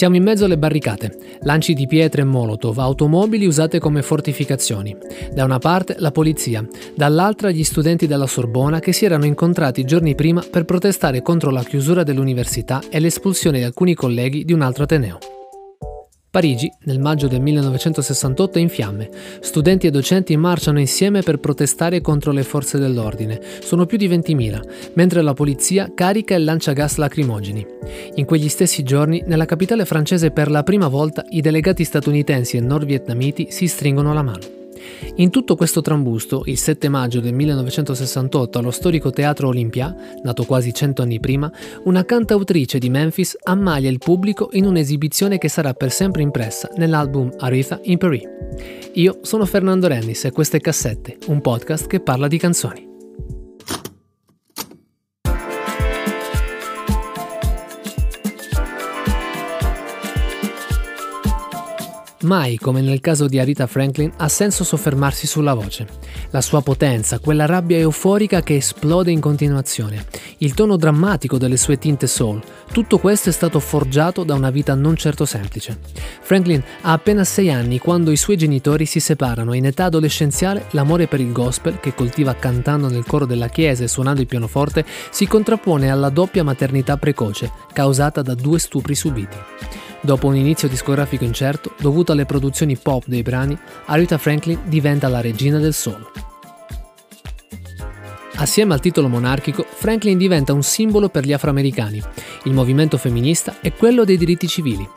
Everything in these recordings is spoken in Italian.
Siamo in mezzo alle barricate, lanci di pietre e molotov, automobili usate come fortificazioni. Da una parte la polizia, dall'altra gli studenti della Sorbona che si erano incontrati giorni prima per protestare contro la chiusura dell'università e l'espulsione di alcuni colleghi di un altro Ateneo. Parigi, nel maggio del 1968, è in fiamme. Studenti e docenti marciano insieme per protestare contro le forze dell'ordine. Sono più di 20.000, mentre la polizia carica e lancia gas lacrimogeni. In quegli stessi giorni, nella capitale francese per la prima volta i delegati statunitensi e nordvietnamiti si stringono la mano. In tutto questo trambusto, il 7 maggio del 1968 allo storico Teatro Olympia, nato quasi cento anni prima, una cantautrice di Memphis ammaglia il pubblico in un'esibizione che sarà per sempre impressa nell'album Aretha in Paris. Io sono Fernando Rennis e questo è Cassette, un podcast che parla di canzoni. Mai, come nel caso di Arita Franklin, ha senso soffermarsi sulla voce. La sua potenza, quella rabbia euforica che esplode in continuazione, il tono drammatico delle sue tinte soul, tutto questo è stato forgiato da una vita non certo semplice. Franklin ha appena sei anni quando i suoi genitori si separano e in età adolescenziale l'amore per il gospel, che coltiva cantando nel coro della chiesa e suonando il pianoforte, si contrappone alla doppia maternità precoce, causata da due stupri subiti. Dopo un inizio discografico incerto, dovuto alle produzioni pop dei brani, Aretha Franklin diventa la regina del soul. Assieme al titolo monarchico, Franklin diventa un simbolo per gli afroamericani, il movimento femminista e quello dei diritti civili.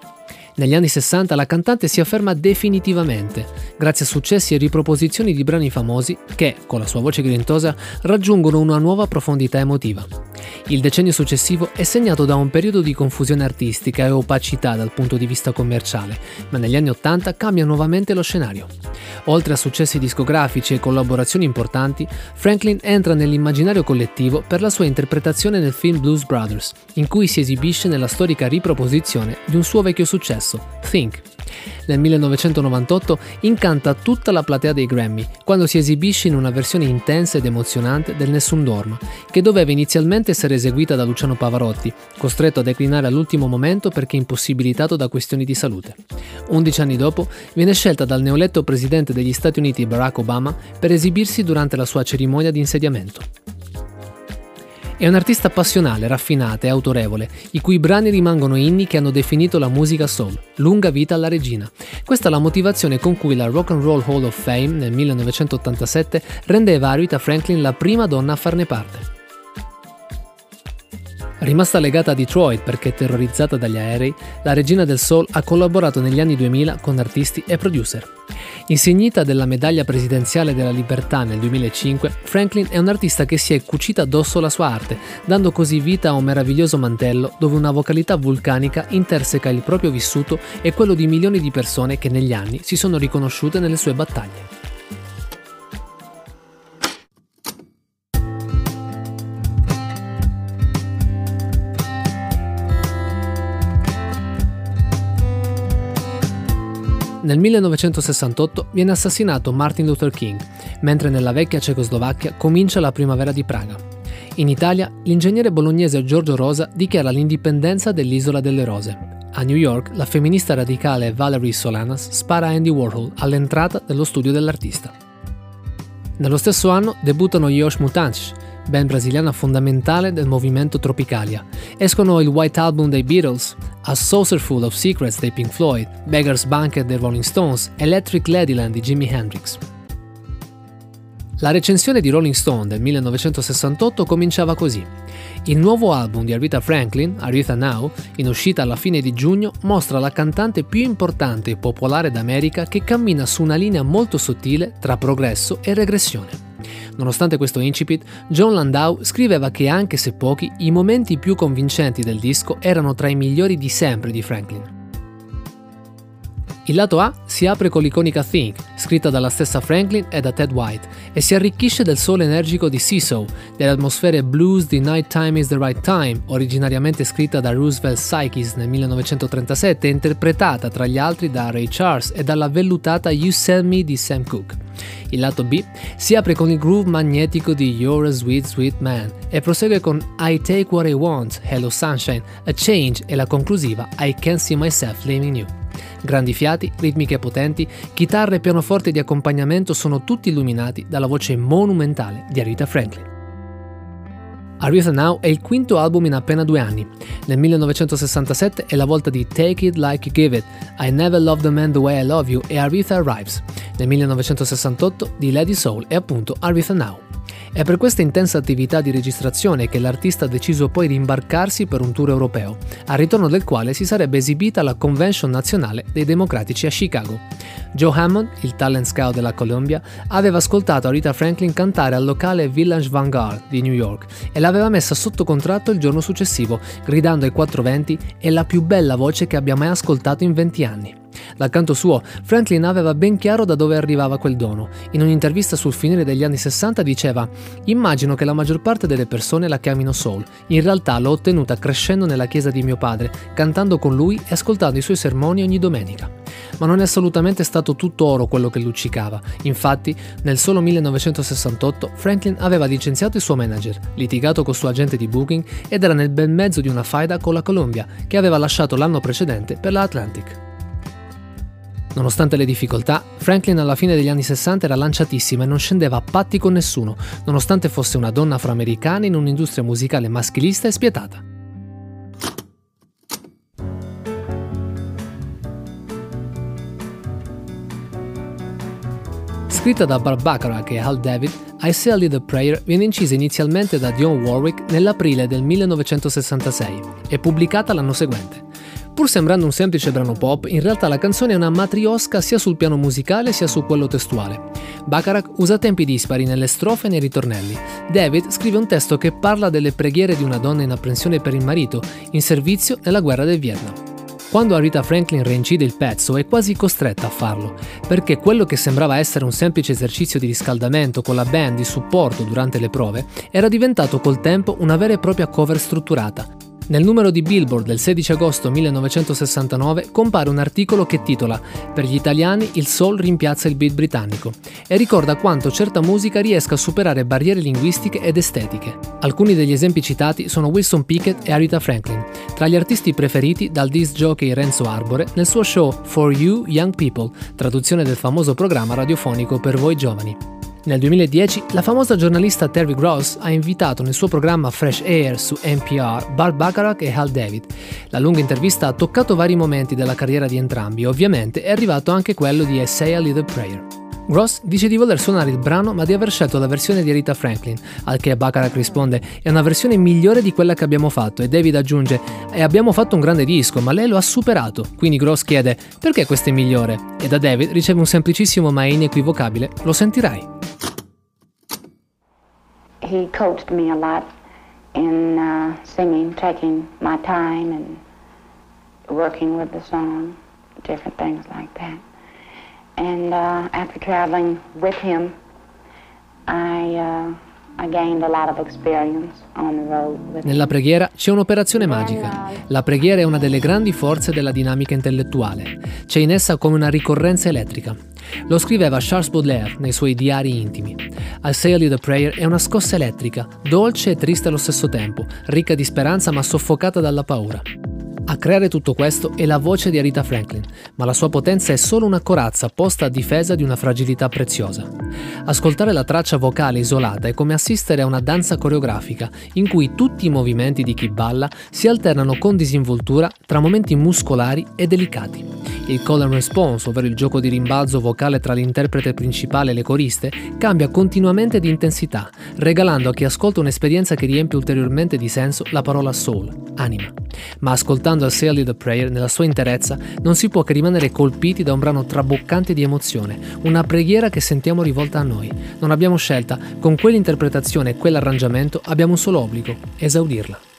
Negli anni 60 la cantante si afferma definitivamente, grazie a successi e riproposizioni di brani famosi che, con la sua voce grintosa, raggiungono una nuova profondità emotiva. Il decennio successivo è segnato da un periodo di confusione artistica e opacità dal punto di vista commerciale, ma negli anni 80 cambia nuovamente lo scenario. Oltre a successi discografici e collaborazioni importanti, Franklin entra nell'immaginario collettivo per la sua interpretazione nel film Blues Brothers, in cui si esibisce nella storica riproposizione di un suo vecchio successo, Think. Nel 1998 incanta tutta la platea dei Grammy quando si esibisce in una versione intensa ed emozionante del Nessun Dorma, che doveva inizialmente essere eseguita da Luciano Pavarotti, costretto a declinare all'ultimo momento perché impossibilitato da questioni di salute. Undici anni dopo viene scelta dal neoletto presidente degli Stati Uniti Barack Obama per esibirsi durante la sua cerimonia di insediamento. È un'artista passionale, raffinata e autorevole, i cui brani rimangono inni che hanno definito la musica soul. Lunga vita alla regina. Questa è la motivazione con cui la Rock and Roll Hall of Fame nel 1987 rendeva Aretha Franklin la prima donna a farne parte. Rimasta legata a Detroit perché terrorizzata dagli aerei, la regina del soul ha collaborato negli anni 2000 con artisti e producer. Insignita della medaglia presidenziale della libertà nel 2005, Franklin è un artista che si è cucita addosso la sua arte, dando così vita a un meraviglioso mantello dove una vocalità vulcanica interseca il proprio vissuto e quello di milioni di persone che negli anni si sono riconosciute nelle sue battaglie. Nel 1968 viene assassinato Martin Luther King, mentre nella vecchia Cecoslovacchia comincia la primavera di Praga. In Italia, l'ingegnere bolognese Giorgio Rosa dichiara l'indipendenza dell'isola delle rose. A New York, la femminista radicale Valerie Solanas spara Andy Warhol all'entrata dello studio dell'artista. Nello stesso anno debuttano Yosh Mutanch, band brasiliana fondamentale del movimento Tropicalia. Escono il White Album dei Beatles, A Saucerful of Secrets dei Pink Floyd, Beggar's Banquet dei Rolling Stones, Electric Ladyland di Jimi Hendrix. La recensione di Rolling Stone del 1968 cominciava così. Il nuovo album di Aretha Franklin, Aretha Now, in uscita alla fine di giugno, mostra la cantante più importante e popolare d'America che cammina su una linea molto sottile tra progresso e regressione. Nonostante questo incipit, John Landau scriveva che anche se pochi, i momenti più convincenti del disco erano tra i migliori di sempre di Franklin. Il lato A si apre con l'iconica Think, scritta dalla stessa Franklin e da Ted White, e si arricchisce del solo energico di Seesaw, delle atmosfere blues di Night Time is the Right Time, originariamente scritta da Roosevelt Sykes nel 1937 e interpretata tra gli altri da Ray Charles e dalla vellutata You Sell Me di Sam Cooke. Il lato B si apre con il groove magnetico di You're a Sweet Sweet Man e prosegue con I Take What I Want, Hello Sunshine, A Change e la conclusiva I Can't See Myself Leaving You. Grandi fiati, ritmiche potenti, chitarre e pianoforte di accompagnamento sono tutti illuminati dalla voce monumentale di Aretha Franklin. Aretha Now è il quinto album in appena due anni. Nel 1967 è la volta di Take It Like You Give It, I Never Loved a Man the Way I Love You e Aretha Arrives. Nel 1968 di Lady Soul e appunto Aretha Now. È per questa intensa attività di registrazione che l'artista ha deciso poi di imbarcarsi per un tour europeo, al ritorno del quale si sarebbe esibita alla Convention nazionale dei democratici a Chicago. Joe Hammond, il talent scout della Columbia, aveva ascoltato Rita Franklin cantare al locale Village Vanguard di New York e l'aveva messa sotto contratto il giorno successivo, gridando ai 420 è la più bella voce che abbia mai ascoltato in 20 anni. Dal canto suo, Franklin aveva ben chiaro da dove arrivava quel dono. In un'intervista sul finire degli anni 60 diceva Immagino che la maggior parte delle persone la chiamino soul. In realtà l'ho ottenuta crescendo nella chiesa di mio padre, cantando con lui e ascoltando i suoi sermoni ogni domenica. Ma non è assolutamente stato tutto oro quello che luccicava. Infatti, nel solo 1968 Franklin aveva licenziato il suo manager, litigato col suo agente di booking ed era nel bel mezzo di una faida con la Columbia, che aveva lasciato l'anno precedente per la Atlantic. Nonostante le difficoltà, Franklin alla fine degli anni 60 era lanciatissima e non scendeva a patti con nessuno, nonostante fosse una donna afroamericana in un'industria musicale maschilista e spietata. Scritta da Barb Bacharach e Hal David, I Say a Little Prayer viene incisa inizialmente da Dionne Warwick nell'aprile del 1966 e pubblicata l'anno seguente. Pur sembrando un semplice brano pop, in realtà la canzone è una matriosca sia sul piano musicale sia su quello testuale. Bacharach usa tempi dispari nelle strofe e nei ritornelli. David scrive un testo che parla delle preghiere di una donna in apprensione per il marito, in servizio nella guerra del Vietnam. Quando Arita Franklin reincide il pezzo è quasi costretta a farlo, perché quello che sembrava essere un semplice esercizio di riscaldamento con la band di supporto durante le prove era diventato col tempo una vera e propria cover strutturata, nel numero di Billboard del 16 agosto 1969 compare un articolo che titola Per gli italiani il soul rimpiazza il beat britannico e ricorda quanto certa musica riesca a superare barriere linguistiche ed estetiche. Alcuni degli esempi citati sono Wilson Pickett e Aretha Franklin, tra gli artisti preferiti dal disc jockey Renzo Arbore nel suo show For You Young People, traduzione del famoso programma radiofonico per voi giovani. Nel 2010 la famosa giornalista Terry Gross ha invitato nel suo programma Fresh Air su NPR Barb Bacharach e Hal David. La lunga intervista ha toccato vari momenti della carriera di entrambi e ovviamente è arrivato anche quello di Essay a Little Prayer. Gross dice di voler suonare il brano ma di aver scelto la versione di Rita Franklin, al che Bacharach risponde è una versione migliore di quella che abbiamo fatto e David aggiunge e abbiamo fatto un grande disco ma lei lo ha superato, quindi Gross chiede perché questo è migliore e da David riceve un semplicissimo ma inequivocabile lo sentirai. he coached me a lot in uh, singing, taking my time and working with the song, different things like that. And uh, after traveling with him, I uh, Nella preghiera c'è un'operazione magica. La preghiera è una delle grandi forze della dinamica intellettuale. C'è in essa come una ricorrenza elettrica. Lo scriveva Charles Baudelaire nei suoi diari intimi. Al Say a Little Prayer è una scossa elettrica, dolce e triste allo stesso tempo, ricca di speranza ma soffocata dalla paura. A creare tutto questo è la voce di Arita Franklin, ma la sua potenza è solo una corazza posta a difesa di una fragilità preziosa. Ascoltare la traccia vocale isolata è come assistere a una danza coreografica, in cui tutti i movimenti di chi balla si alternano con disinvoltura tra momenti muscolari e delicati. Il call and response, ovvero il gioco di rimbalzo vocale tra l'interprete principale e le coriste, cambia continuamente di intensità, regalando a chi ascolta un'esperienza che riempie ulteriormente di senso la parola soul, anima. Ma ascoltando al Say the Prayer nella sua interezza, non si può che rimanere colpiti da un brano traboccante di emozione, una preghiera che sentiamo rivolta a noi. Non abbiamo scelta, con quell'interpretazione e quell'arrangiamento abbiamo un solo obbligo, esaudirla.